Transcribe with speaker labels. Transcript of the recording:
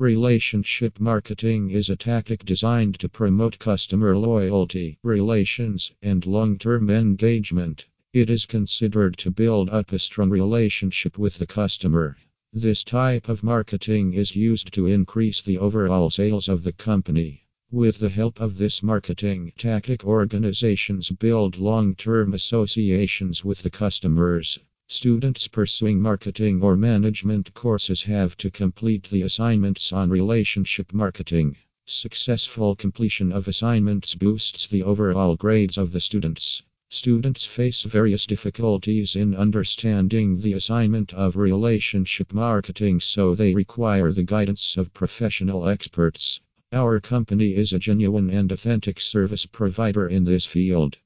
Speaker 1: Relationship marketing is a tactic designed to promote customer loyalty, relations, and long term engagement. It is considered to build up a strong relationship with the customer. This type of marketing is used to increase the overall sales of the company. With the help of this marketing tactic, organizations build long term associations with the customers. Students pursuing marketing or management courses have to complete the assignments on relationship marketing. Successful completion of assignments boosts the overall grades of the students. Students face various difficulties in understanding the assignment of relationship marketing, so they require the guidance of professional experts. Our company is a genuine and authentic service provider in this field.